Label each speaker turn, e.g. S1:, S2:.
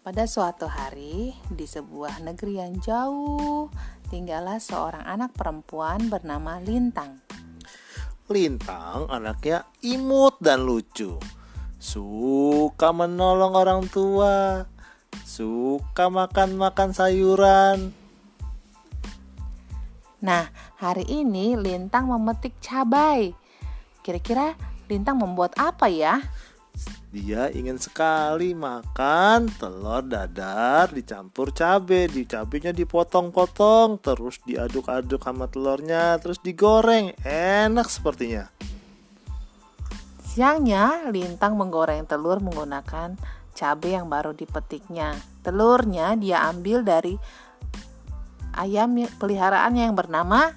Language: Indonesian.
S1: Pada suatu hari, di sebuah negeri yang jauh, tinggallah seorang anak perempuan bernama Lintang.
S2: Lintang anaknya imut dan lucu. Suka menolong orang tua. Suka makan-makan sayuran.
S1: Nah, hari ini Lintang memetik cabai. Kira-kira Lintang membuat apa ya?
S2: Dia ingin sekali makan telur dadar dicampur cabe, di cabenya dipotong-potong, terus diaduk-aduk sama telurnya, terus digoreng. Enak sepertinya.
S1: Siangnya, Lintang menggoreng telur menggunakan cabe yang baru dipetiknya. Telurnya dia ambil dari ayam peliharaannya yang bernama